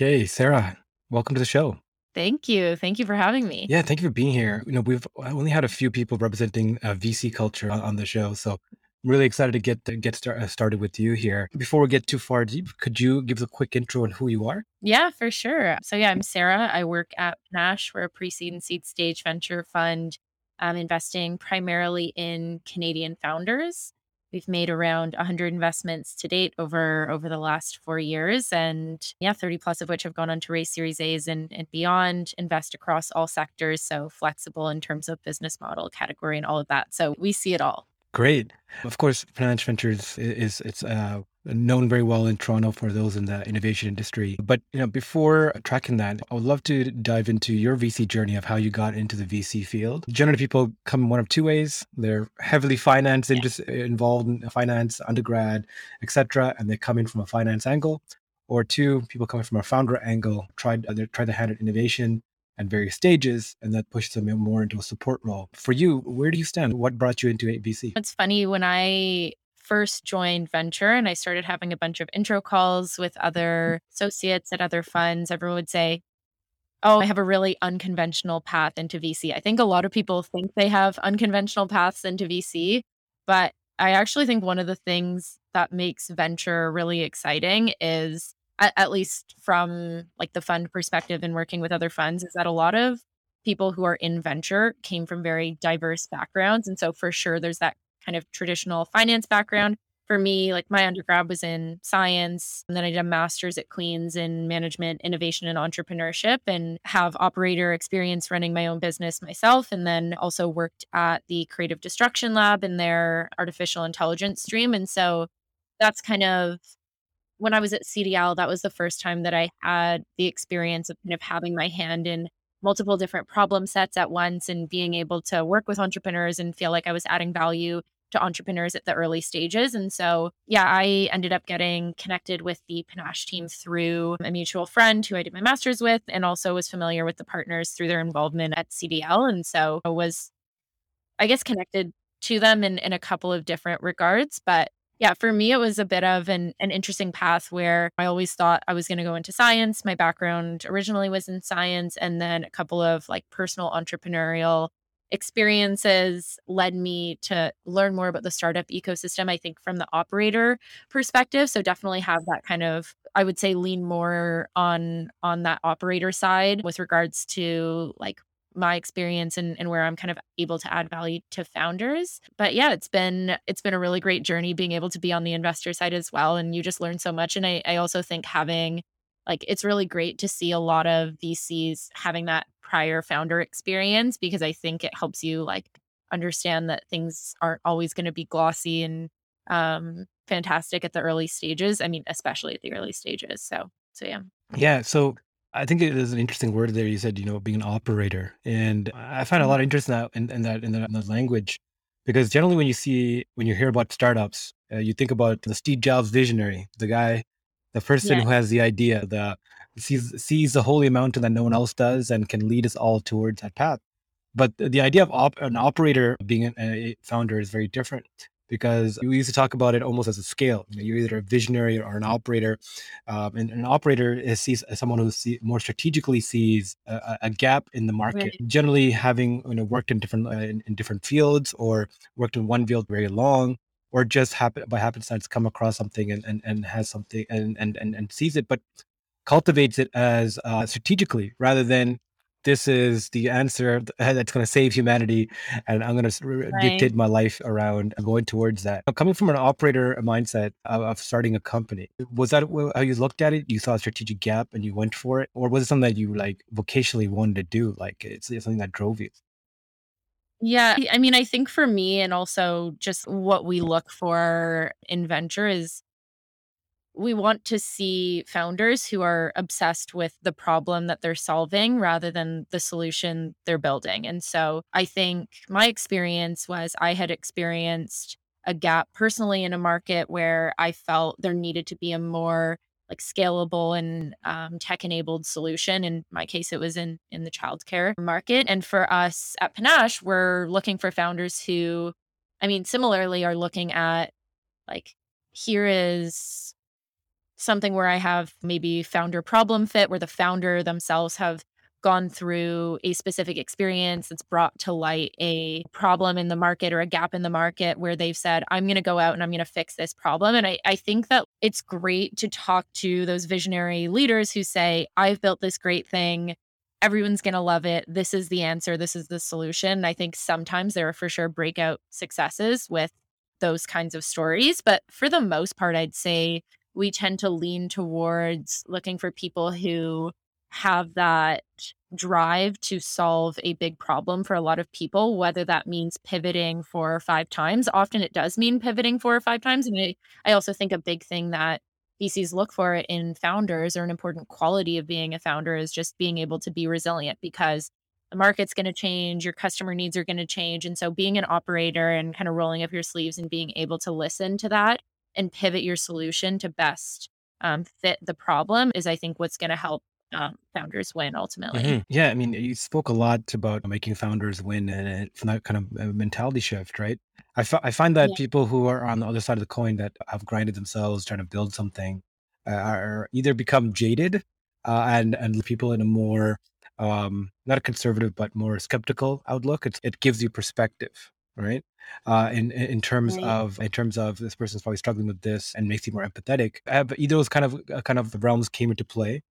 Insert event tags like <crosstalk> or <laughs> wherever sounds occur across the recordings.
Okay, Sarah, welcome to the show. Thank you. Thank you for having me. Yeah, thank you for being here. You know, we've only had a few people representing uh, VC culture on, on the show, so I'm really excited to get to get start, uh, started with you here. Before we get too far deep, could you give us a quick intro on who you are? Yeah, for sure. So yeah, I'm Sarah. I work at Nash. We're a pre-seed and seed stage venture fund, um, investing primarily in Canadian founders. We've made around 100 investments to date over over the last four years, and yeah, 30 plus of which have gone on to raise Series A's and, and beyond. Invest across all sectors, so flexible in terms of business model, category, and all of that. So we see it all. Great. Of course, Panache Ventures is, is it's uh, known very well in Toronto for those in the innovation industry. But you know, before tracking that, I would love to dive into your VC journey of how you got into the VC field. Generally, people come one of two ways: they're heavily finance just involved in finance, undergrad, etc., and they come in from a finance angle. Or two, people coming from a founder angle, tried uh, they tried to handle innovation at various stages, and that pushes them more into a support role. For you, where do you stand? What brought you into VC? It's funny when I first joined venture and I started having a bunch of intro calls with mm-hmm. other associates at other funds, everyone would say, Oh, I have a really unconventional path into VC. I think a lot of people think they have unconventional paths into VC, but I actually think one of the things that makes venture really exciting is at, at least from like the fund perspective and working with other funds is that a lot of people who are in venture came from very diverse backgrounds and so for sure there's that kind of traditional finance background. For me, like my undergrad was in science, and then I did a master's at Queen's in management, innovation, and entrepreneurship, and have operator experience running my own business myself. And then also worked at the Creative Destruction Lab in their artificial intelligence stream. And so that's kind of when I was at CDL, that was the first time that I had the experience of kind of having my hand in multiple different problem sets at once and being able to work with entrepreneurs and feel like I was adding value to entrepreneurs at the early stages. And so, yeah, I ended up getting connected with the Panache team through a mutual friend who I did my master's with, and also was familiar with the partners through their involvement at CDL. And so I was, I guess, connected to them in, in a couple of different regards. But yeah, for me, it was a bit of an, an interesting path where I always thought I was going to go into science. My background originally was in science, and then a couple of like personal entrepreneurial experiences led me to learn more about the startup ecosystem i think from the operator perspective. So definitely have that kind of i would say lean more on on that operator side with regards to like my experience and, and where i'm kind of able to add value to founders. But yeah it's been it's been a really great journey being able to be on the investor side as well and you just learn so much. And i, I also think having like it's really great to see a lot of vcs having that prior founder experience because I think it helps you like understand that things aren't always going to be glossy and um, fantastic at the early stages. I mean, especially at the early stages. So, so yeah. Yeah. So I think it is an interesting word there. You said, you know, being an operator, and I find a lot of interest in that in, in that in the, in the language, because generally when you see when you hear about startups, uh, you think about the Steve Jobs visionary, the guy, the person who has the idea, the sees sees the holy mountain that no one else does and can lead us all towards that path. But the idea of op- an operator being a founder is very different because we used to talk about it almost as a scale. You are either a visionary or an operator. Um, and an operator is sees someone who see, more strategically sees a, a, gap in the market. Right. Generally, having you know worked in different uh, in, in, different fields or worked in one field very long, or just happen by happenstance come across something and, and, and has something and, and and and sees it. But cultivates it as uh, strategically rather than this is the answer that's going to save humanity and i'm going to right. dictate my life around going towards that coming from an operator mindset of, of, starting a company was that how you looked at it you saw a strategic gap and you went for it or was it something that you like vocationally wanted to do like it's, it's something that drove you yeah, I mean, I think for me, and also just what we look for in venture is we want to see founders who are obsessed with the problem that they're solving rather than the solution they're building. And so I think my experience was I had experienced a gap personally in a market where I felt there needed to be a more like scalable and um, tech enabled solution. In my case, it was in in the childcare market. And for us at Panache, we're looking for founders who, I mean, similarly are looking at like here is something where I have maybe founder problem fit, where the founder themselves have gone through a specific experience that's brought to light a problem in the market or a gap in the market where they've said, I'm going to go out and I'm going to fix this problem. And I, I think that it's great to talk to those visionary leaders who say, I've built this great thing. Everyone's going to love it. This is the answer. This is the solution. I think sometimes there are for sure breakout successes with those kinds of stories. But for the most part, I'd say we tend to lean towards looking for people who have that drive to solve a big problem for a lot of people, whether that means pivoting four or five times. Often it does mean pivoting four or five times. And I, I also think a big thing that VCs look for in founders or an important quality of being a founder is just being able to be resilient because the market's going to change, your customer needs are going to change. And so being an operator and kind of rolling up your sleeves and being able to listen to that and pivot your solution to best um, fit the problem is, I think, what's going to help um, founders win ultimately. Mhm. Yeah, I mean, you spoke a lot about making founders win and from that kind of mentality shift, right? I I find that Yeah. people who are on the other side of the coin that have grinded themselves trying to build something uh, are either become jaded uh, and and people in a more um, not a conservative but more skeptical outlook. It's, it gives you perspective, right? Uh, in in in terms Right. of in terms of this person's probably struggling with this and makes you more empathetic. Have either those kind of uh, kind of realms came into play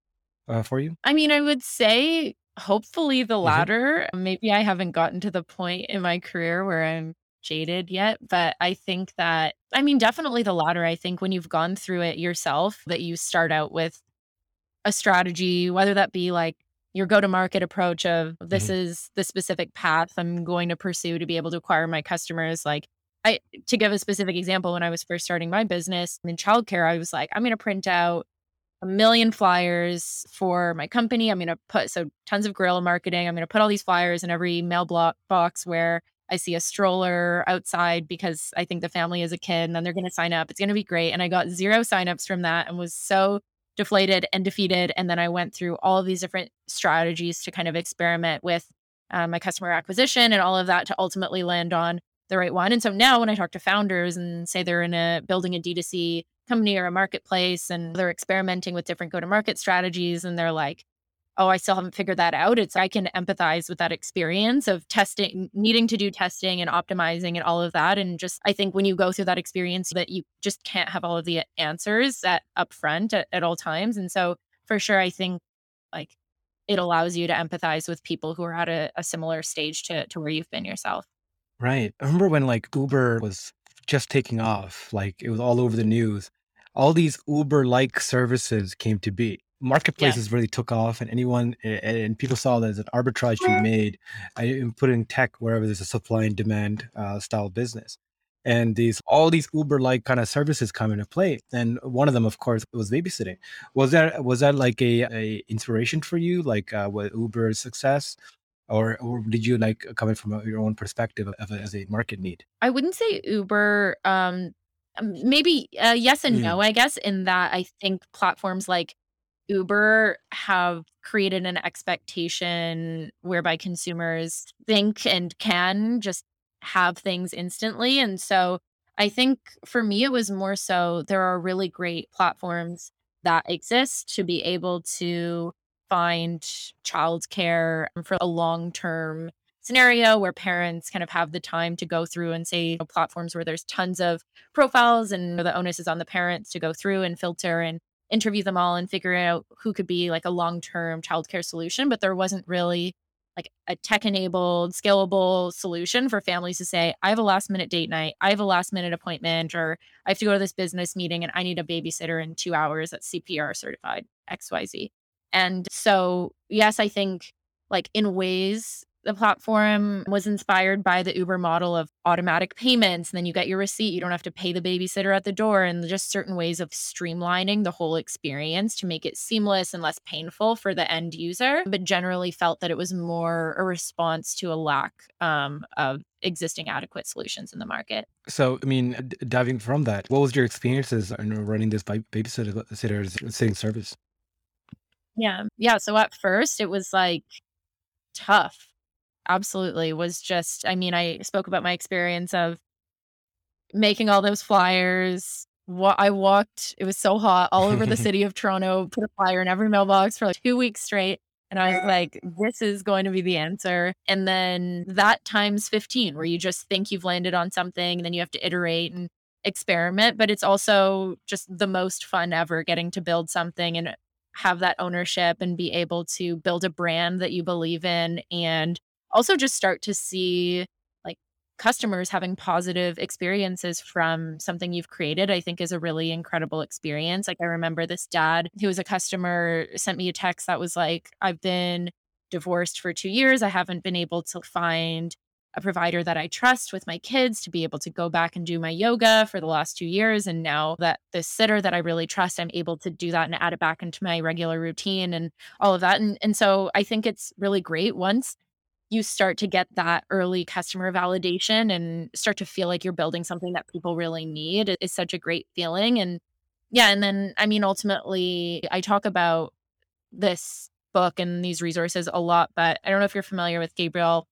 uh, for you? I mean, I would say hopefully the hmm latter. Maybe I haven't gotten to the point in my career where I'm jaded yet, but I think that, I mean, definitely the latter. I think when you've gone through it yourself, that you start out with a strategy, whether that be like your go to market approach of this hmm is the specific path I'm going to pursue to be able to acquire my customers. Like, I, to give a specific example, when I was first starting my business in childcare, I was like, I'm going to print out a million flyers for my company. I'm going to put so tons of guerrilla marketing. I'm going to put all these flyers in every mail block box where I see a stroller outside because I think the family is a kid and then they're going to sign up. It's going to be great. And I got zero signups from that and was so deflated and defeated. And then I went through all of these different strategies to kind of experiment with uh, my customer acquisition and all of that to ultimately land on the right one. And so now when I talk to founders and say they're in a building a D2C company or a marketplace and they're experimenting with different go to market strategies and they're like, oh, I still haven't figured that out. It's I can empathize with that experience of testing, needing to do testing and optimizing and all of that. And just I think when you go through that experience that you just can't have all of the answers at upfront at, at all times. And so for sure, I think like it allows you to empathize with people who are at a, a similar stage to to where you've been yourself. Right. I remember when like Uber was just taking off, like it was all over the news. All these Uber-like services came to be. Yeah. Marketplaces really took off, and anyone and people saw that as an arbitrage to be made uh, in putting tech wherever there's a supply and demand uh, style business. And these all these Uber-like kind of services come into play. And one of them, of course, was babysitting. Was that was that like a, a inspiration for you, like uh, with Uber's success? Or or did you like coming from a, your own perspective of it as a market need? I wouldn't say Uber, um, um, maybe, uh, yes and Mm, no, I guess, in that I think platforms like Uber have created an expectation whereby consumers think and can just have things instantly. And so I think for me, it was more so there are really great platforms that exist to be able to find childcare um, for a long term scenario where parents kind of have the time to go through and say you know, platforms where there's tons of profiles and the onus is on the parents to go through and filter and interview them all and figure out who could be like a long-term childcare solution, but there wasn't really like a tech-enabled, scalable solution for families to say, I have a last minute date night, I have a last minute appointment, or I have to go to this business meeting and I need a babysitter in two hours that's CPR certified, XYZ. And so, yes, I think like in ways the platform was inspired by the Uber model of automatic payments. And then you get your receipt. You don't have to pay the babysitter at the door, and just certain ways of streamlining the whole experience to make it seamless and less painful for the end user. But generally felt that it was more a response to a lack um, of existing adequate solutions in the market. So, I mean, d- diving from that, what was your experiences in running this babysitter sitting service? Yeah. Yeah. So at first, it was like tough. Absolutely. Was just, I mean, I spoke about my experience of making all those flyers, What I walked, it was so hot all over the <laughs> city of Toronto, put a flyer in every mailbox for like two weeks straight. And I was like, this is going to be the answer. And then that times 15, where you just think you've landed on something and then you have to iterate and experiment. But it's also just the most fun ever getting to build something and have that ownership and be able to build a brand that you believe in and also just start to see like customers having positive experiences from something you've created i think is a really incredible experience. Like i remember this dad who was a customer sent me a text that was like i've been divorced for 2 years. I haven't been able to find a provider that I trust with my kids to be able to go back and do my yoga for the last two years. And now that the sitter that I really trust, I'm able to do that and add it back into my regular routine and all of that. And, and so I think it's really great once you start to get that early customer validation and start to feel like you're building something that people really need It is such a great feeling. And yeah, and then I mean, ultimately, I talk about this book and these resources a lot, but I don't know if you're familiar with Gabriel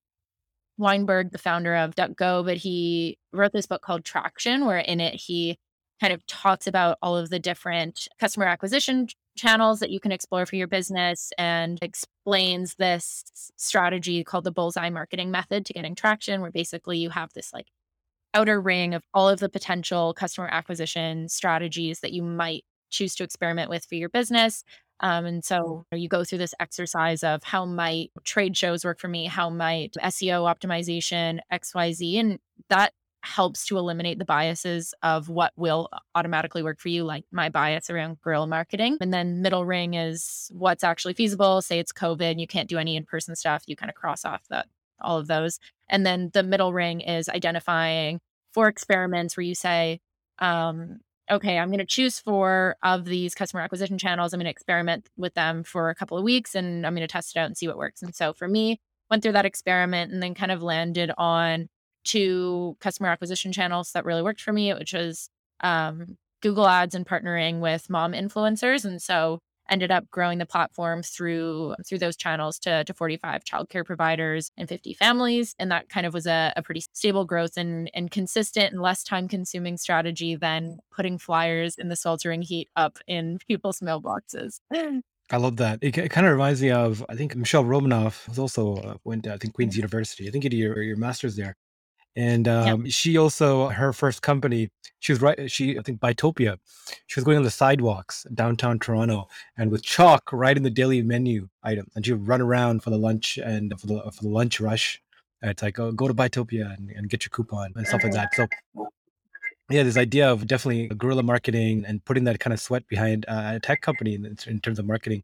Weinberg, the founder of DuckGo, but he wrote this book called Traction, where in it he kind of talks about all of the different customer acquisition channels that you can explore for your business and explains this strategy called the bullseye marketing method to getting traction, where basically you have this like outer ring of all of the potential customer acquisition strategies that you might choose to experiment with for your business. Um, and so you go through this exercise of how might trade shows work for me? How might SEO optimization, XYZ? And that helps to eliminate the biases of what will automatically work for you, like my bias around guerrilla marketing. And then middle ring is what's actually feasible. Say it's COVID, you can't do any in person stuff. You kind of cross off that all of those. And then the middle ring is identifying for experiments where you say, um, okay, I'm going to choose four of these customer acquisition channels. I'm going to experiment with them for a couple of weeks and I'm going to test it out and see what works. And so for me, went through that experiment and then kind of landed on two customer acquisition channels that really worked for me, which was um, Google Ads and partnering with mom influencers. And so ended up growing the platform through through those channels to, to 45 childcare providers and 50 families and that kind of was a, a pretty stable growth and, and consistent and less time consuming strategy than putting flyers in the sweltering heat up in <laughs> people's mailboxes <laughs> I love that. It, it kind of reminds me of I think Michele Romanow was also uh, went to, I think Queen's University. I think you did your, your master's there. And um, she also her first company. She was right. She I think Buytopia. She was going on the sidewalks downtown Toronto, and with chalk writing the daily menu item, and she would run around for the lunch and for the for the lunch rush. And it's like oh, go to Buytopia and, and get your coupon and stuff like that. So yeah, this idea of definitely guerrilla marketing and putting that kind of sweat behind uh, a tech company in, in terms of marketing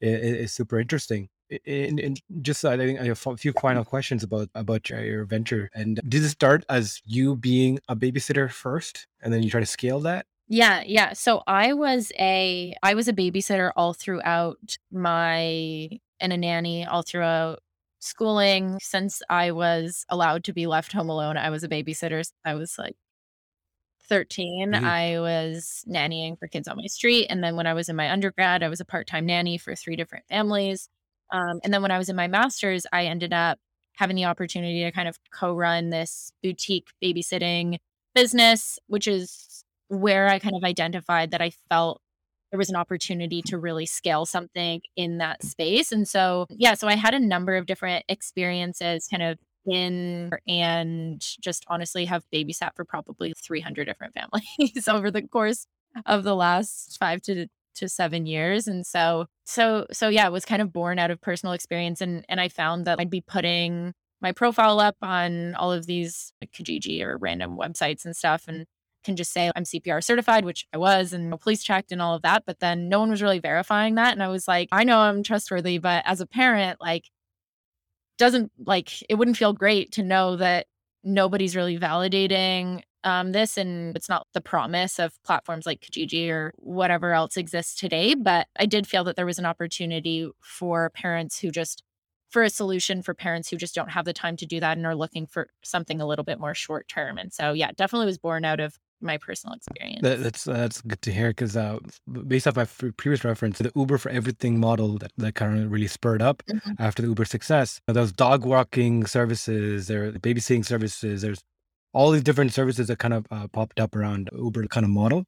is, is super interesting and, and just I think I have a few final questions about about your, your venture. And did it start as you being a babysitter first, and then you try to scale that? Yeah, yeah. So I was a I was a babysitter all throughout my and a nanny all throughout schooling since I was allowed to be left home alone. I was a babysitter. I was like 13. Mhm. I was nannying for kids on my street. And then when I was in my undergrad, I was a part time nanny for three different families. Um, and then when I was in my master's, I ended up having the opportunity to kind of co run this boutique babysitting business, which is where I kind of identified that I felt there was an opportunity to really scale something in that space. And so, yeah, so I had a number of different experiences kind of in and just honestly have babysat for probably 300 different families <laughs> over the course of the last five to to 7 years and so so so yeah it was kind of born out of personal experience and and I found that I'd be putting my profile up on all of these like Kijiji or random websites and stuff and can just say I'm CPR certified, which I was, and police checked and all of that. But then no one was really verifying that. And I was like, I know I'm trustworthy, but as a parent, like, doesn't like it wouldn't feel great to know that nobody's really validating um, this and it's not the promise of platforms like Kijiji or whatever else exists today. But I did feel that there was an opportunity for parents who just for a solution for parents who just don't have the time to do that and are looking for something a little bit more short term. And so, yeah, definitely was born out of my personal experience. That, that's that's good to hear because uh, based off my f- previous reference, the Uber for everything model that, that kind of really spurred up Mhm. after the Uber success. Those dog walking services, there babysitting services. There's all these different services that kind of uh, popped up around Uber kind of model.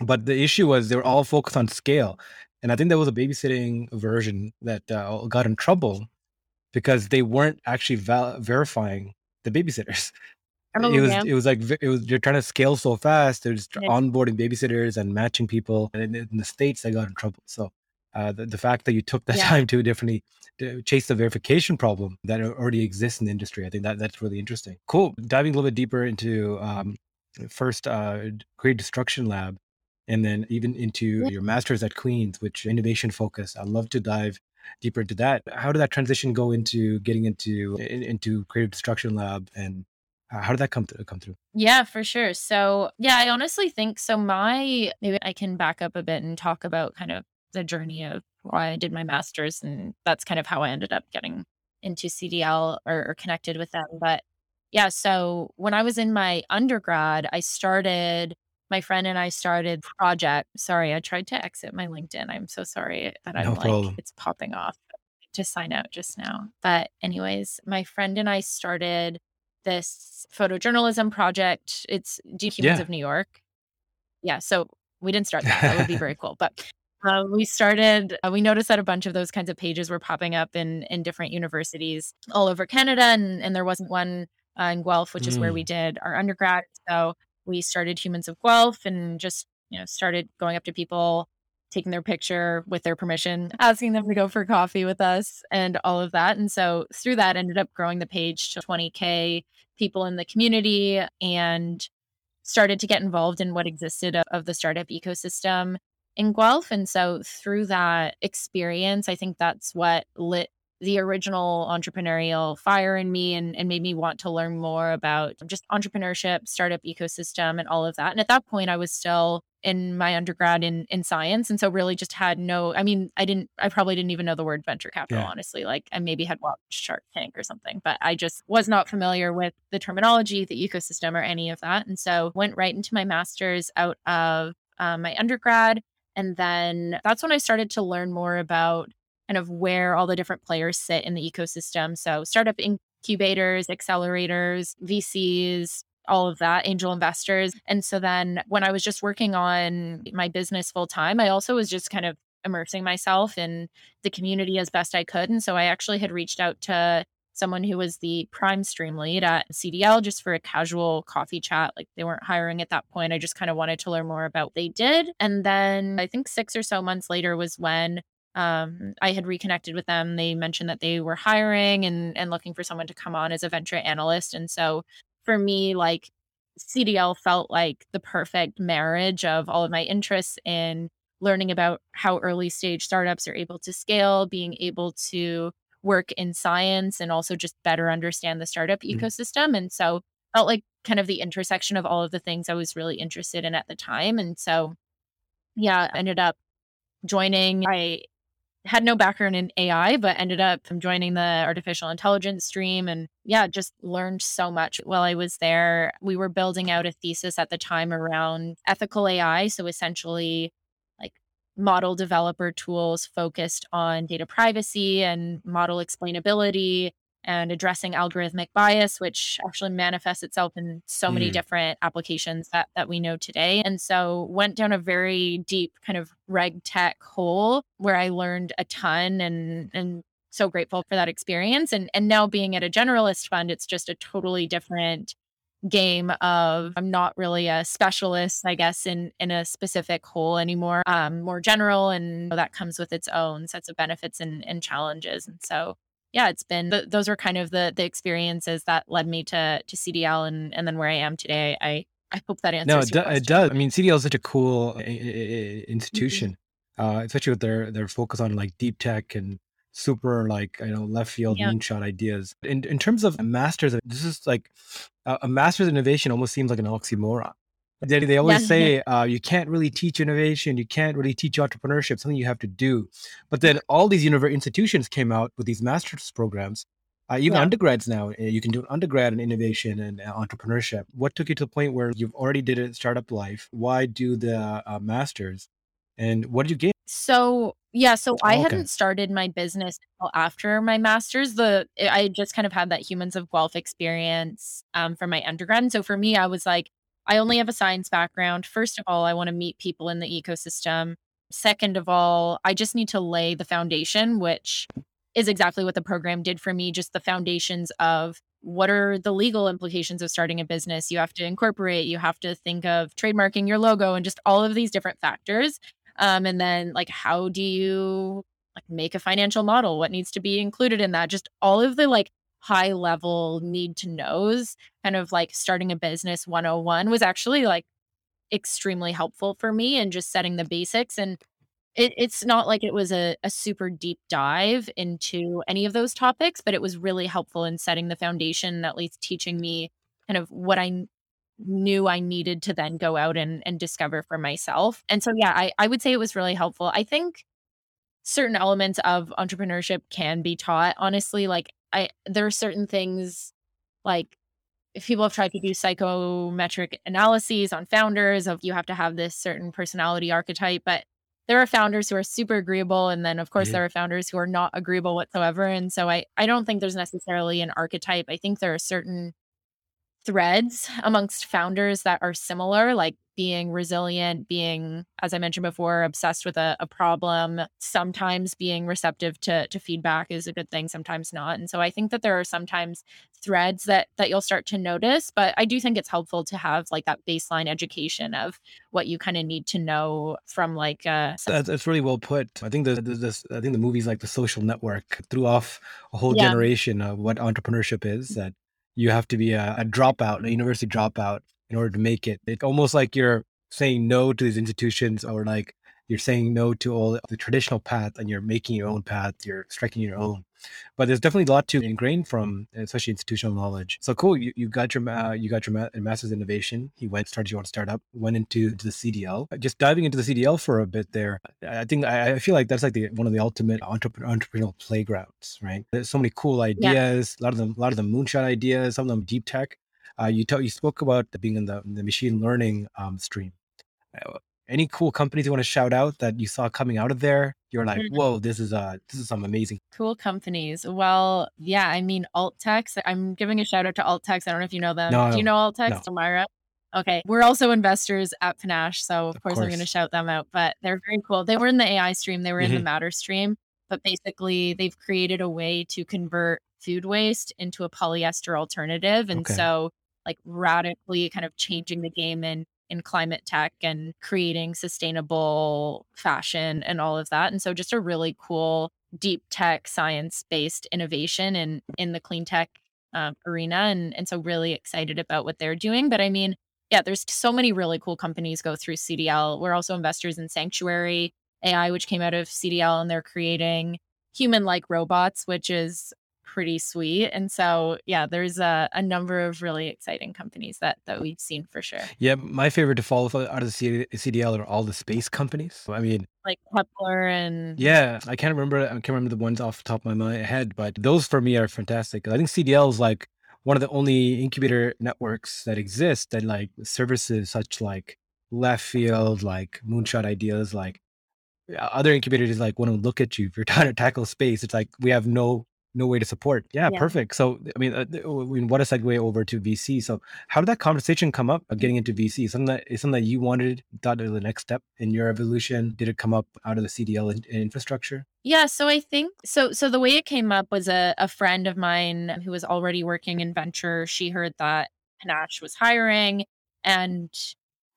But the issue was they were all focused on scale. And I think there was a babysitting version that uh, got in trouble because they weren't actually val- verifying the babysitters. <laughs> Oh, It was yeah. it was like it was you're trying to scale so fast. They're just Yeah. onboarding babysitters and matching people. And in, in the states, they got in trouble. So uh, the, the fact that you took the <laughs> Yeah. time to definitely to chase the verification problem that already exists in the industry, I think that that's really interesting. Cool. Diving a little bit deeper into um, first uh, creative destruction lab, and then even into Yeah. your masters at Queens, which innovation focus. I'd love to dive deeper into that. How did that transition go into getting into in, into creative destruction lab and how did that come to come through? Yeah, for sure. So, yeah, I honestly think so. My maybe I can back up a bit and talk about kind of the journey of why I did my master's. And that's kind of how I ended up getting into CDL or, or connected with them. But yeah, so when I was in my undergrad, I started, my friend and I started project. Sorry, I tried to exit my LinkedIn. I'm so sorry that I'm No like, problem. it's popping off to sign out just now. But, anyways, my friend and I started this photojournalism project. It's Deep Humans Yeah. of New York. Yeah, so we didn't start that. That would be very <laughs> cool. But uh, we started. Uh, we noticed that a bunch of those kinds of pages were popping up in in different universities all over Canada, and and there wasn't one uh, in Guelph, which is where we Mm, did our undergrad. So we started Humans of Guelph, and just you know started going up to people, taking their picture with their permission, asking them to go for coffee with us, and all of that. And so through that, ended up growing the page to 20k people in the community, and started to get involved in what existed of, of the startup ecosystem in Guelph. And so through that experience, I think that's what lit the original entrepreneurial fire in me and, and made me want to learn more about just entrepreneurship, startup ecosystem, and all of that. And at that point, I was still in my undergrad in in science and so really just had no i mean i didn't i probably didn't even know the word venture capital yeah. honestly like i maybe had watched shark tank or something but i just was not familiar with the terminology the ecosystem or any of that and so went right into my master's out of um, my undergrad and then that's when i started to learn more about kind of where all the different players sit in the ecosystem so startup incubators accelerators vcs all of that, angel investors. And so then when I was just working on my business full time, I also was just kind of immersing myself in the community as best I could. And so I actually had reached out to someone who was the prime stream lead at CDL just for a casual coffee chat. Like they weren't hiring at that point. I just kind of wanted to learn more about what they did. And then I think six or so months later was when um, I had reconnected with them. They mentioned that they were hiring and and looking for someone to come on as a venture analyst. And so for me, like CDL felt like the perfect marriage of all of my interests in learning about how early stage startups are able to scale, being able to work in science, and also just better understand the startup Mm, ecosystem. And so felt like kind of the intersection of all of the things I was really interested in at the time. And so, yeah, ended up joining. I had no background in AI, but ended up from joining the artificial intelligence stream and yeah, just learned so much while I was there. We were building out a thesis at the time around ethical AI. So essentially, model developer tools focused on data privacy and model explainability and addressing algorithmic bias, which actually manifests itself in so many mm, different applications that, that we know today. And so went down a very deep kind of reg tech hole where I learned a ton and and so grateful for that experience. And and now being at a generalist fund, it's just a totally different game of I'm not really a specialist, I guess, in in a specific hole anymore. Um, more general, and that comes with its own sets of benefits and, and challenges. And so, yeah, it's been th- those were kind of the the experiences that led me to to CDL and and then where I am today. I I hope that answers. No, it, do, it does. I mean, CDL is such a cool uh, Mhm. institution, uh, especially with their their focus on like deep tech and super like you know left field Yeah, moonshot ideas. In in terms of masters, this is like a, a master's innovation almost seems like an oxymoron. They they yeah, always say uh, you can't really teach innovation, you can't really teach entrepreneurship, something you have to do. But then all these univer- institutions came out with these master's programs. Uh, even yeah. undergrads now, uh, you can do an undergrad in innovation and uh, entrepreneurship. What took you to the point where you've already did it in startup life? Why do the uh, masters? And what did you gain? So, yeah, so I Oh, okay. hadn't started my business until after my master's. The eh, I just kind of had that Humans of Guelph experience um, from my undergrad. So for me, I was like, I only have a science background. First of all, I want to meet people in the ecosystem. Second of all, I just need to lay the foundation, which is exactly what the program did for me just the foundations of what are the legal implications of starting a business you have to incorporate you have to think of trademarking your logo and just all of these different factors um, and then like how do you like make a financial model? What needs to be included in that? Just all of the like high level need to knows kind of like starting a business 101 was actually like extremely helpful for me and just setting the basics and it, it's not like it was a, a super deep dive into any of those topics, but it was really helpful in setting the foundation, at least teaching me kind of what I knew I needed to then go out and, and discover for myself. And so, yeah, I, I would say it was really helpful. I think certain elements of entrepreneurship can be taught. Honestly, like I, there are certain things like if people have tried to do psychometric analyses on founders of you have to have this certain personality archetype, but there are founders who are super agreeable and then of course Mhm. there are founders who are not agreeable whatsoever and so i i don't think there's necessarily an archetype i think there are certain threads amongst founders that are similar, like being resilient, being, as I mentioned before, obsessed with a, a problem. Sometimes being receptive to, to feedback is a good thing, sometimes not. And so I think that there are sometimes threads that that you'll start to notice, but I do think it's helpful to have like that baseline education of what you kind of need to know from like uh That's, that's really well put. I think the, the this I think the movies like The Social Network threw off a whole yeah, generation of what entrepreneurship is. That you have to be a, a dropout, a university dropout, in order to make it. It's almost like you're saying no to these institutions, or like you're saying no to all the traditional path, and you're making your own path. You're striking your own. But there's definitely a lot to ingrain from, especially institutional knowledge. So cool. You, you got your ma- you got your ma- master's in innovation. You went started your own startup. Went into to the CDL. Just diving into the CDL for a bit there. I think I, I feel like that's like the one of the ultimate entrepre- entrepreneurial playgrounds. Right. There's so many cool yeah. ideas. A lot of them, a lot of them moonshot ideas. Some of them deep tech. Uh, you tell you spoke about being in the, the machine learning um, stream. Any cool companies you want to shout out that you saw coming out of there? You're like, Mm, whoa, this is uh this is some amazing. Cool companies. Well, yeah, I mean, Alt TEX I'm giving a shout out to Alt TEX I don't know if you know them. Do you No, know Alt TEX, no, Elmira? Okay. We're also investors at Panache. So, of of course, I'm going to shout them out, but they're very cool. They were in the AI stream, they were in the hmm Matter stream, but basically, they've created a way to convert food waste into a polyester alternative. And Okay. so, like, radically kind of changing the game in, in climate tech and creating sustainable fashion and all of that. And so, just a really cool, deep tech, science based innovation in, in the clean tech um, arena. And, and so, really excited about what they're doing. But I mean, yeah, there's so many really cool companies go through CDL. We're also investors in Sanctuary AI, which came out of CDL, and they're creating human like robots, which is pretty sweet. And so, yeah, there's a, a number of really exciting companies that that we've seen for sure, Yeah, my favorite to follow out of the CDL are all the space companies. I mean, like Kepler and yeah, I can't remember. I can't remember the ones off the top of my head, but those for me are fantastic. I think CDL is like one of the only incubator networks that exist that like services such like left field, like moonshot ideas, like other incubators like want to look at you if you're <laughs> trying to tackle space. It's like we have no no way to support. Yeah, yeah. perfect. So I mean, uh, I mean, what a segue over to VC. So how did that conversation come up of getting into VC? Something that is something that you wanted, thought was the next step in your evolution. Did it come up out of the CDL in- infrastructure? Yeah, so I think so so the way it came up was a, a friend of mine who was already working in venture. She heard that Panache was hiring and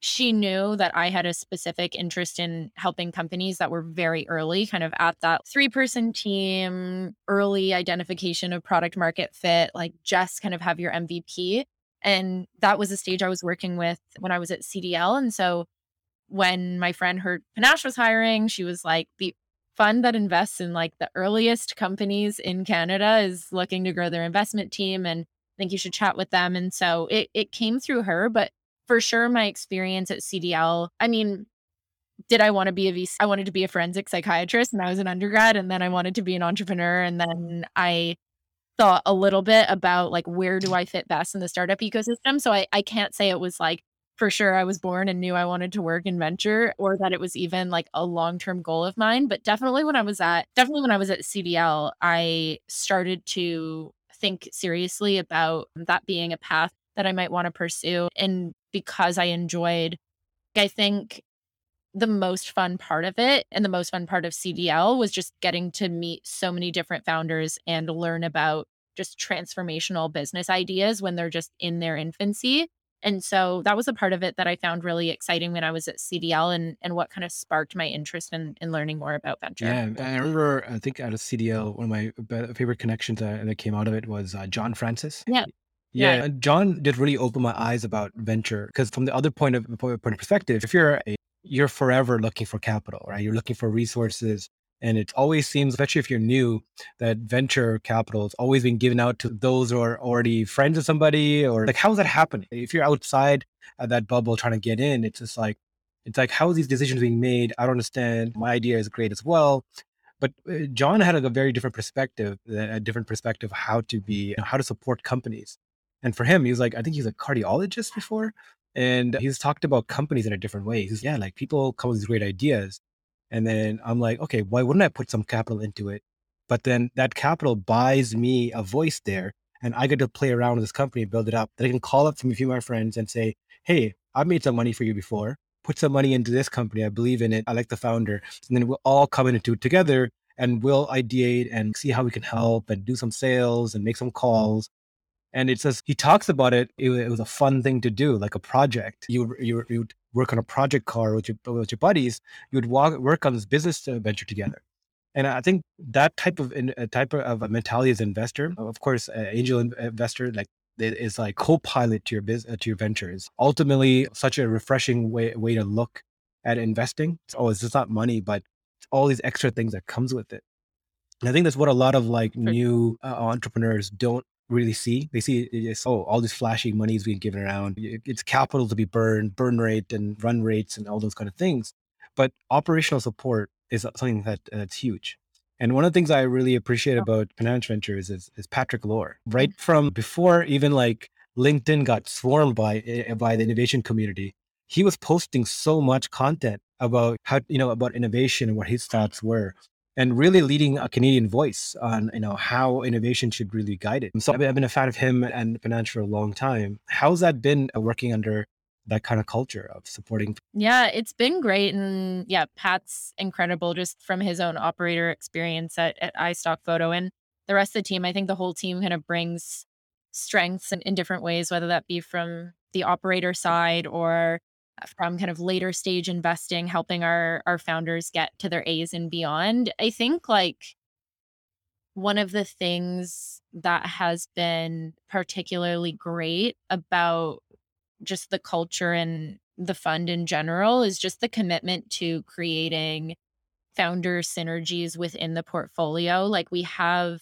she knew that I had a specific interest in helping companies that were very early, kind of at that three person team, early identification of product market fit, like just kind of have your MVP. And that was the stage I was working with when I was at CDL. And so when my friend heard Panache was hiring, she was like, the fund that invests in like the earliest companies in Canada is looking to grow their investment team and I think you should chat with them. And so it it came through her, but for sure my experience at CDL, I mean, did I want to be a VC? I wanted to be a forensic psychiatrist and I was an undergrad and then I wanted to be an entrepreneur and then I thought a little bit about like where do I fit best in the startup ecosystem. So I, I can't say it was like for sure I was born and knew I wanted to work in venture or that it was even like a long-term goal of mine. But definitely when I was at definitely when I was at CDL, I started to think seriously about that being a path that I might want to pursue. And because I enjoyed, I think the most fun part of it and the most fun part of CDL was just getting to meet so many different founders and learn about just transformational business ideas when they're just in their infancy. And so that was a part of it that I found really exciting when I was at CDL and, and what kind of sparked my interest in, in learning more about venture. Yeah, I remember. I think out of CDL, one of my favorite connections that, that came out of it was uh, John Francis. Yeah. Yeah, Yeah. John did really open my eyes about venture because from the other point of point of perspective, if you're a, you're forever looking for capital, right? You're looking for resources, and it always seems, especially if you're new, that venture capital is always being given out to those who are already friends of somebody, or like how's that happening? If you're outside of that bubble trying to get in, it's just like it's like how are these decisions being made? I don't understand. My idea is great as well. But uh, John had a very different perspective, a different perspective of how to be, how to support companies. And for him, he was like, I think he's a cardiologist before. And he's talked about companies in a different way. He's yeah, like people come with these great ideas. And then I'm like, okay, why wouldn't I put some capital into it? But then that capital buys me a voice there. And I get to play around with this company, and build it up. That I can call up from a few of my friends and say, hey, I've made some money for you before. Put some money into this company. I believe in it. I like the founder. And then we'll all come into it together and we'll ideate and see how we can help and do some sales and make some mm. calls and it says he talks about it, it. It was a fun thing to do, like a project. You you you would work on a project car with your with your buddies. You would walk, work on this business venture together. And I think that type of in, type of a mentality as an investor, of course, an angel investor, like is like co-pilot to your business to your ventures. Ultimately, such a refreshing way way to look at investing. It's, Oh, it's just not money, but all these extra things that comes with it. And I think that's what a lot of like new uh, entrepreneurs don't really see. They see it's, oh, all this flashy money is being given around. It's capital to be burned, burn rate and run rates and all those kind of things. But operational support is something that uh, that's huge. And one of the things I really appreciate about Panache Ventures is, is Patrick Lor. Right from before even like LinkedIn got swarmed by eh, by the innovation community, he was posting so much content about how you know about innovation and what his thoughts were and really leading a Canadian voice on you know how innovation should really guide it. So I've been, a fan of him and Panache for a long time. How's that been uh, working under that kind of culture of supporting? Yeah, it's been great, and yeah, Pat's incredible just from his own operator experience at, at iStockphoto and the rest of the team. I think the whole team kind of brings strengths in, in different ways, whether that be from the operator side or from kind of later stage investing, helping our our founders get to their A's and beyond. I think like one of the things that has been particularly great about just the culture and the fund in general is just the commitment to creating founder synergies within the portfolio. Like we have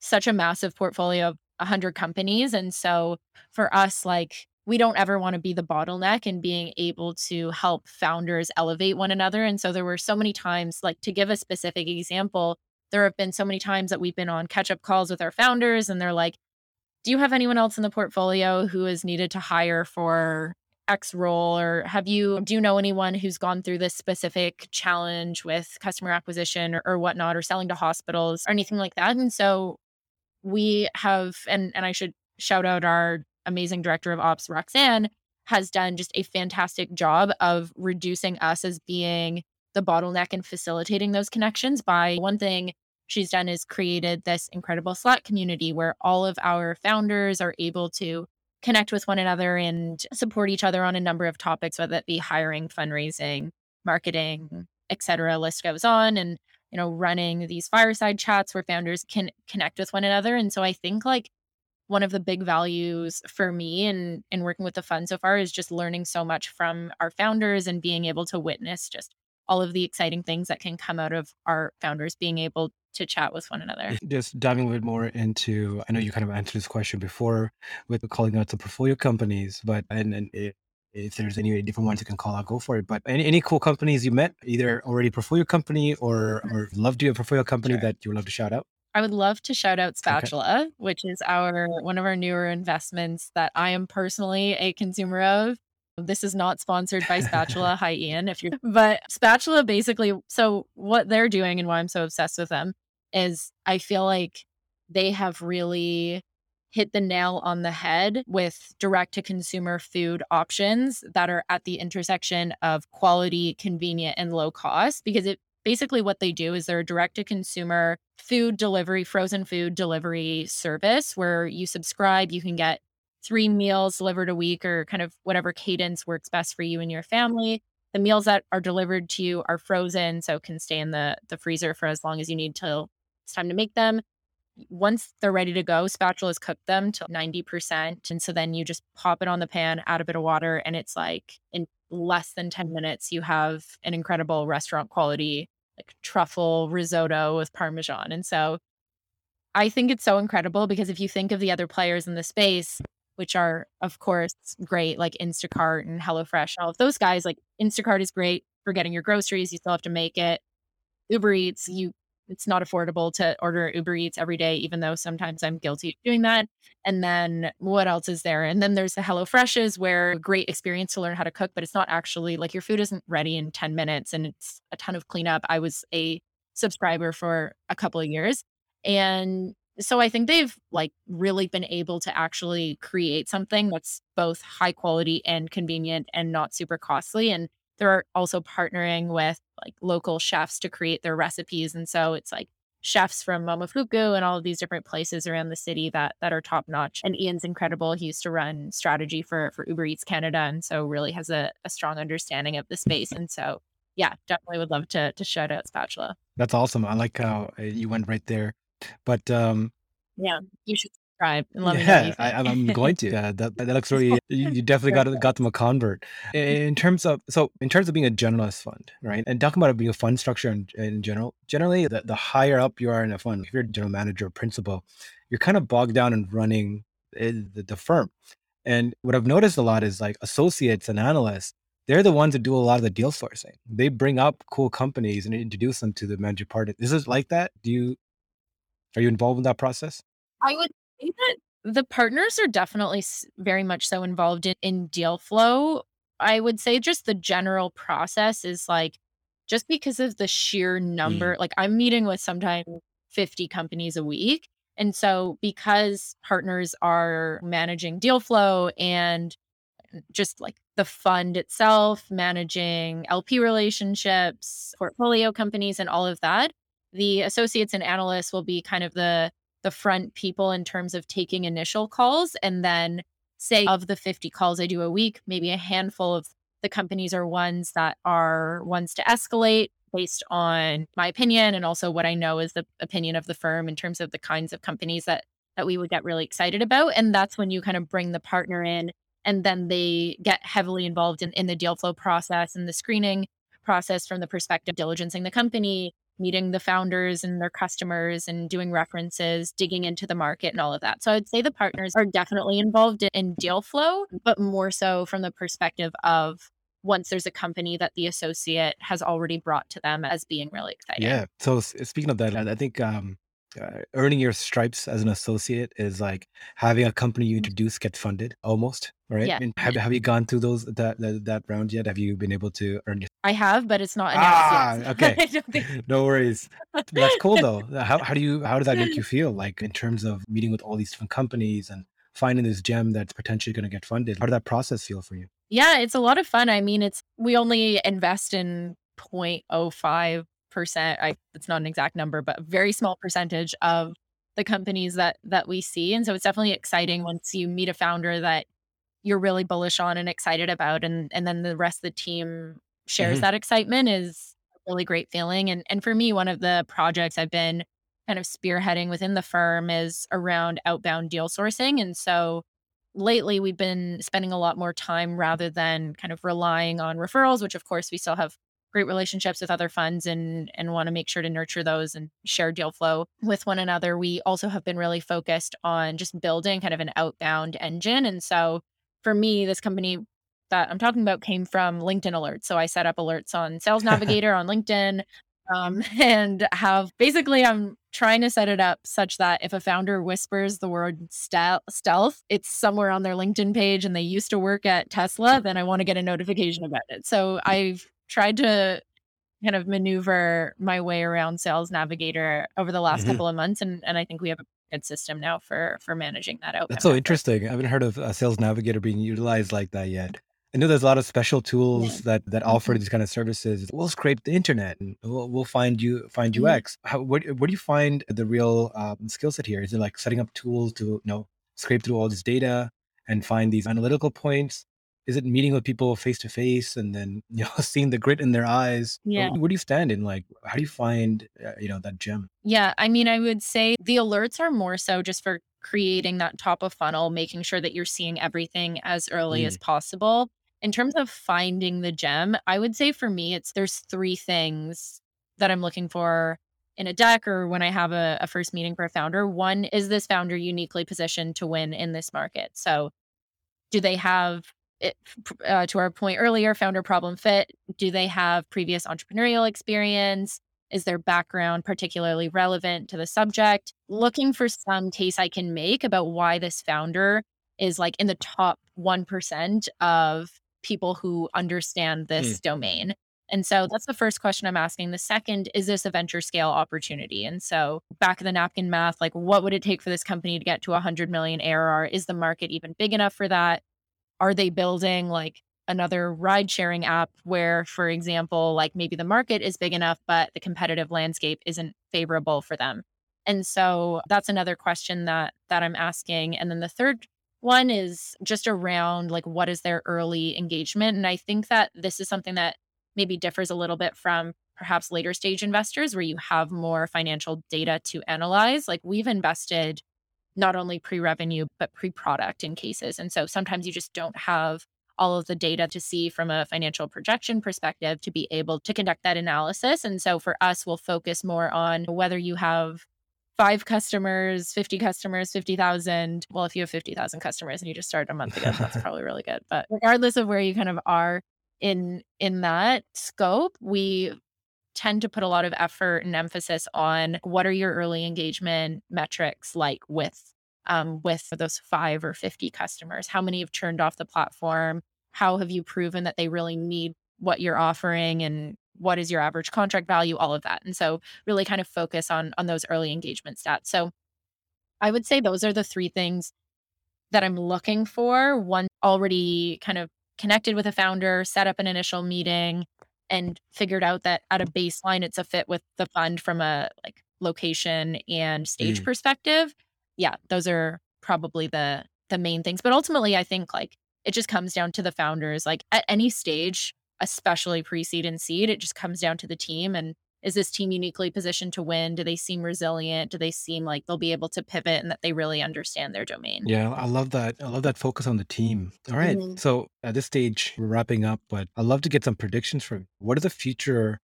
such a massive portfolio of 100 companies and so for us like we don't ever want to be the bottleneck in being able to help founders elevate one another. And so there were so many times, like to give a specific example, there have been so many times that we've been on catch up calls with our founders and they're like, do you have anyone else in the portfolio who is needed to hire for X role? Or have you, do you know anyone who's gone through this specific challenge with customer acquisition or, or whatnot, or selling to hospitals or anything like that? And so we have, and, and I should shout out our amazing director of ops, Roxanne, has done just a fantastic job of reducing us as being the bottleneck and facilitating those connections by one thing she's done is created this incredible Slack community where all of our founders are able to connect with one another and support each other on a number of topics, whether it be hiring, fundraising, marketing, etc. List goes on. And, you know, running these fireside chats where founders can connect with one another. And so I think like one of the big values for me and in, in working with the fund so far is just learning so much from our founders and being able to witness just all of the exciting things that can come out of our founders being able to chat with one another. Just diving a little bit more into, I know you kind of answered this question before with calling out the portfolio companies, but and, and it, if there's any different ones you can call out, go for it. But any, any cool companies you met, either already portfolio company or or love to a portfolio company Sure. that you would love to shout out? I would love to shout out Okay. Spatula, which is our one of our newer investments that I am personally a consumer of. This is not sponsored by <laughs> Spatula. Hi, Ian. If you're, but Spatula basically, so what they're doing and why I'm so obsessed with them is I feel like they have really hit the nail on the head with direct to consumer food options that are at the intersection of quality, convenient, and low cost. Because it basically what they do is they're a direct to consumer food delivery, frozen food delivery service where you subscribe, you can get three meals delivered a week or kind of whatever cadence works best for you and your family. The meals that are delivered to you are frozen, so can stay in the, the freezer for as long as you need till it's time to make them once they're ready to go, spatulas cook them to 90%. And so then you just pop it on the pan, add a bit of water, and it's like in less than 10 minutes, you have an incredible restaurant quality, like truffle risotto with Parmesan. And so I think it's so incredible because if you think of the other players in the space, which are, of course, great, like Instacart and HelloFresh, all of those guys, like Instacart is great for getting your groceries. You still have to make it. Uber Eats, you it's not affordable to order Uber Eats every day, even though sometimes I'm guilty of doing that. And then what else is there? And then there's the Hello Freshes, where great experience to learn how to cook, but it's not actually like your food isn't ready in 10 minutes and it's a ton of cleanup. I was a subscriber for a couple of years. And so I think they've like really been able to actually create something that's both high quality and convenient and not super costly. And they're also partnering with like local chefs to create their recipes. And so it's like chefs from Momofuku and all of these different places around the city that that are top notch. And Ian's incredible. He used to run strategy for for Uber Eats Canada, and so really has a, a strong understanding of the space. And so, yeah, definitely would love to to shout out Spatula. That's awesome. I like how uh, you went right there. But um, yeah, you should subscribe and let yeah, me know I, am <laughs> going to. Yeah, that, that looks really. <laughs> You, you definitely got got them a convert. <laughs> In terms of so, in terms of being a generalist fund, right? And talking about being a fund structure in, in general, generally the, the higher up you are in a fund, if you're a general manager or principal, you're kind of bogged down in running eh, the, the firm. And what I've noticed a lot is like associates and analysts, they're the ones that do a lot of the deal sourcing. They bring up cool companies and introduce them to the managing partner. Is it like that? Do you are you involved in that process? I would say that the partners are definitely very much so involved in, in deal flow. I would say just the general process is like just because of the sheer number, mm. like I'm meeting with sometimes 50 companies a week. And so because partners are managing deal flow and just like the fund itself, managing LP relationships, portfolio companies, and all of that, the associates and analysts will be kind of the the front people in terms of taking initial calls. And then, say, of the 50 calls I do a week, maybe a handful of the companies are ones that are ones to escalate based on my opinion and also what I know is the opinion of the firm in terms of the kinds of companies that that we would get really excited about. And that's when you kind of bring the partner in and then they get heavily involved in, in the deal flow process and the screening process from the perspective of diligencing the company, meeting the founders and their customers and doing references, digging into the market and all of that. So I'd say the partners are definitely involved in deal flow, but more so from the perspective of once there's a company that the associate has already brought to them as being really exciting. Yeah. So speaking of that, I think um, uh, earning your stripes as an associate is like having a company you mm. introduce get funded almost right? Yeah have, have you gone through those that, that, that round yet? Have you been able to earn your i have but it's not ah <laughs> okay. Think... <laughs> no worries. That's cool <laughs> though. How, how do you how does that make you feel like in terms of meeting with all these different companies and finding this gem that's potentially going to get funded? How did that process feel for you? Yeah it's a lot of fun. I mean it's we only invest in 0.05 percent i it's not an exact number but a very small percentage of the companies that that we see and so it's definitely exciting once you meet a founder that you're really bullish on and excited about and and then the rest of the team shares mm-hmm. that excitement is a really great feeling and and for me one of the projects i've been kind of spearheading within the firm is around outbound deal sourcing and so lately we've been spending a lot more time rather than kind of relying on referrals which of course we still have great relationships with other funds and and want to make sure to nurture those and share deal flow with one another. We also have been really focused on just building kind of an outbound engine. And so for me, this company that I'm talking about came from LinkedIn alerts. So I set up alerts on Sales <laughs> Navigator on LinkedIn um, <laughs> and have basically I'm trying to set it up such that if a founder whispers the word stealth, it's somewhere on their LinkedIn page and they used to work at Tesla, then I want to get a notification about it. So I've tried to kind of maneuver my way around Sales Navigator over the last mm-hmm. couple of months, and and I think we have a good system now for for managing that out. That's so interesting. I haven't heard of a Sales Navigator being utilized like that yet. I know there's a lot of special Yeah. tools that that offer Mhm. these kind of services. We'll scrape the internet and we'll, we'll find you find you Mhm. X. How what where do you find the real um, skill set here? Is it like setting up tools to you know scrape through all this data and find these analytical points? Is it meeting with people face to face and then <laughs> you know seeing the grit in their eyes? Yeah. Where do you stand in like how do you find uh, you know that gem? Yeah, I mean, I would say the alerts are more so just for creating that top of funnel, making sure that you're seeing everything as early as Mm, possible. In terms of finding the gem, I would say for me, it's there's three things that I'm looking for in a deck or when I have a, a first meeting for a founder. One is this founder uniquely positioned to win in this market? So do they have it, uh, to our point earlier, founder problem fit? Do they have previous entrepreneurial experience? Is their background particularly relevant to the subject? Looking for some case I can make about why this founder is like in the top 1% of people who understand mm, this domain. And so that's the first question I'm asking. The second, is this a venture scale opportunity? And so back of the napkin math, like what would it take for this company to get to 100 million ARR? Is the market even big enough for that? Are they building like another ride sharing app where, for example, like maybe the market is big enough, but the competitive landscape isn't favorable for them? And so that's another question that that I'm asking. And then the third one is just around like what is their early engagement? And I think that this is something that maybe differs a little bit from perhaps later stage investors where you have more financial data to analyze. Like we've invested not only pre-revenue but pre-product in cases. And so sometimes you just don't have all of the data to see from a financial projection perspective to be able to conduct that analysis. And so for us, we'll focus more on whether you have five customers, 50 customers, 50,000. Well, if you have 50,000 customers and you just started a month ago, that's <laughs> probably really good. But regardless of where you kind of are in in that scope, we tend to put a lot of effort and emphasis on what are your early engagement metrics like with um, with those five or 50 customers? How many have turned off the platform? How have you proven that they really need what you're offering and what is your average contract value? All of that. And so really kind of focus on on those early engagement stats. So i would say those are the three things that i'm looking for. One already kind of connected with a founder set up an initial meeting and figured out that at a baseline it's a fit with the fund from a like location and stage mm. perspective. Yeah, those are probably the the main things. But ultimately I think like it just comes down to the founders. Like at any stage, especially pre-seed and seed, it just comes down to the team and is this team uniquely positioned to win? Do they seem resilient? Do they seem like they'll be able to pivot and that they really understand their domain? Yeah, I love that. I love that focus on the team. All right. Mhm. So at this stage, we're wrapping up, but I'd love to get some predictions from you. What does the future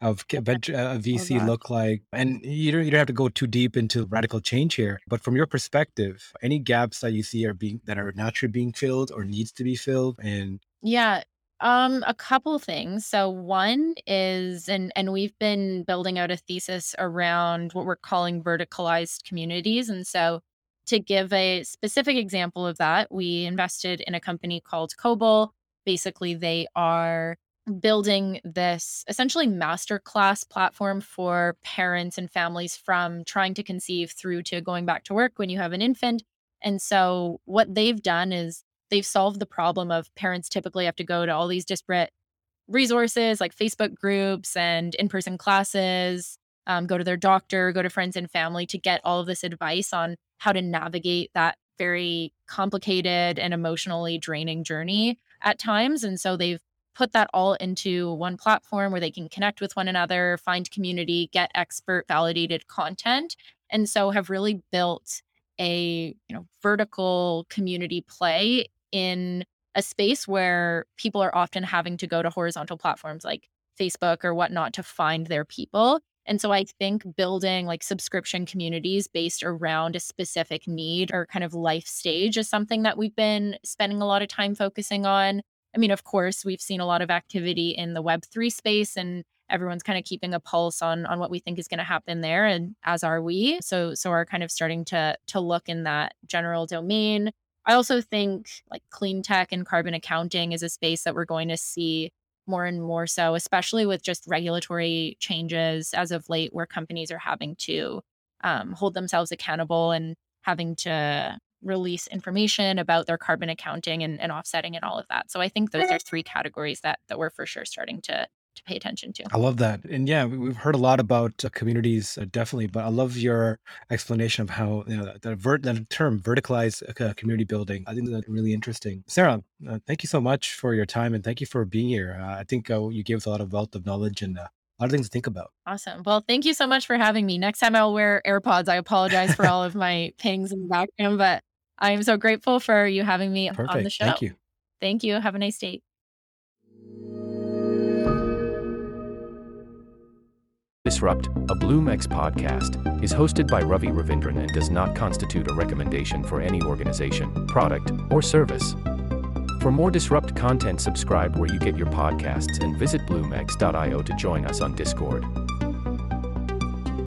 of venture uh, VC look like? And you don't, you don't have to go too deep into radical change here, but from your perspective, any gaps that you see are being that are naturally being filled or needs to be filled? And Yeah. Um, a couple things. So one is and and we've been building out a thesis around what we're calling verticalized communities. And so to give a specific example of that, we invested in a company called Cobol. Basically, they are building this essentially masterclass platform for parents and families from trying to conceive through to going back to work when you have an infant. And so what they've done is they've solved the problem of parents typically have to go to all these disparate resources like Facebook groups and in person classes, um, go to their doctor, go to friends and family to get all of this advice on how to navigate that very complicated and emotionally draining journey at times. And so they've put that all into one platform where they can connect with one another, find community, get expert validated content. And so have really built a you know vertical community play in a space where people are often having to go to horizontal platforms like Facebook or whatnot to find their people. And so I think building like subscription communities based around a specific need or kind of life stage is something that we've been spending a lot of time focusing on. I mean, of course, we've seen a lot of activity in the Web3 space and everyone's kind of keeping a pulse on on what we think is going to happen there and as are we. So so are kind of starting to to look in that general domain. I also think like clean tech and carbon accounting is a space that we're going to see more and more so, especially with just regulatory changes as of late, where companies are having to um, hold themselves accountable and having to release information about their carbon accounting and, and offsetting and all of that. So I think those are three categories that that we're for sure starting to to pay attention to. I love that. And yeah, we- we've heard a lot about uh, communities, uh, definitely, but I love your explanation of how you know, that, that term, verticalized uh, community building. I think that's really interesting. Sarah, uh, thank you so much for your time and thank you for being here. Uh, I think uh, you gave us a lot of wealth of knowledge and uh, a lot of things to think about. Awesome. Well, thank you so much for having me. Next time I'll wear AirPods. I apologize for all of my <laughs> pings in the background, but I am so grateful for you having me Perfect. on the show. Thank you. Thank you. Have a nice day. Disrupt, a BloomX podcast, is hosted by Ravi Ravindran and does not constitute a recommendation for any organization, product, or service. For more Disrupt content, subscribe where you get your podcasts and visit bloomx.io to join us on Discord.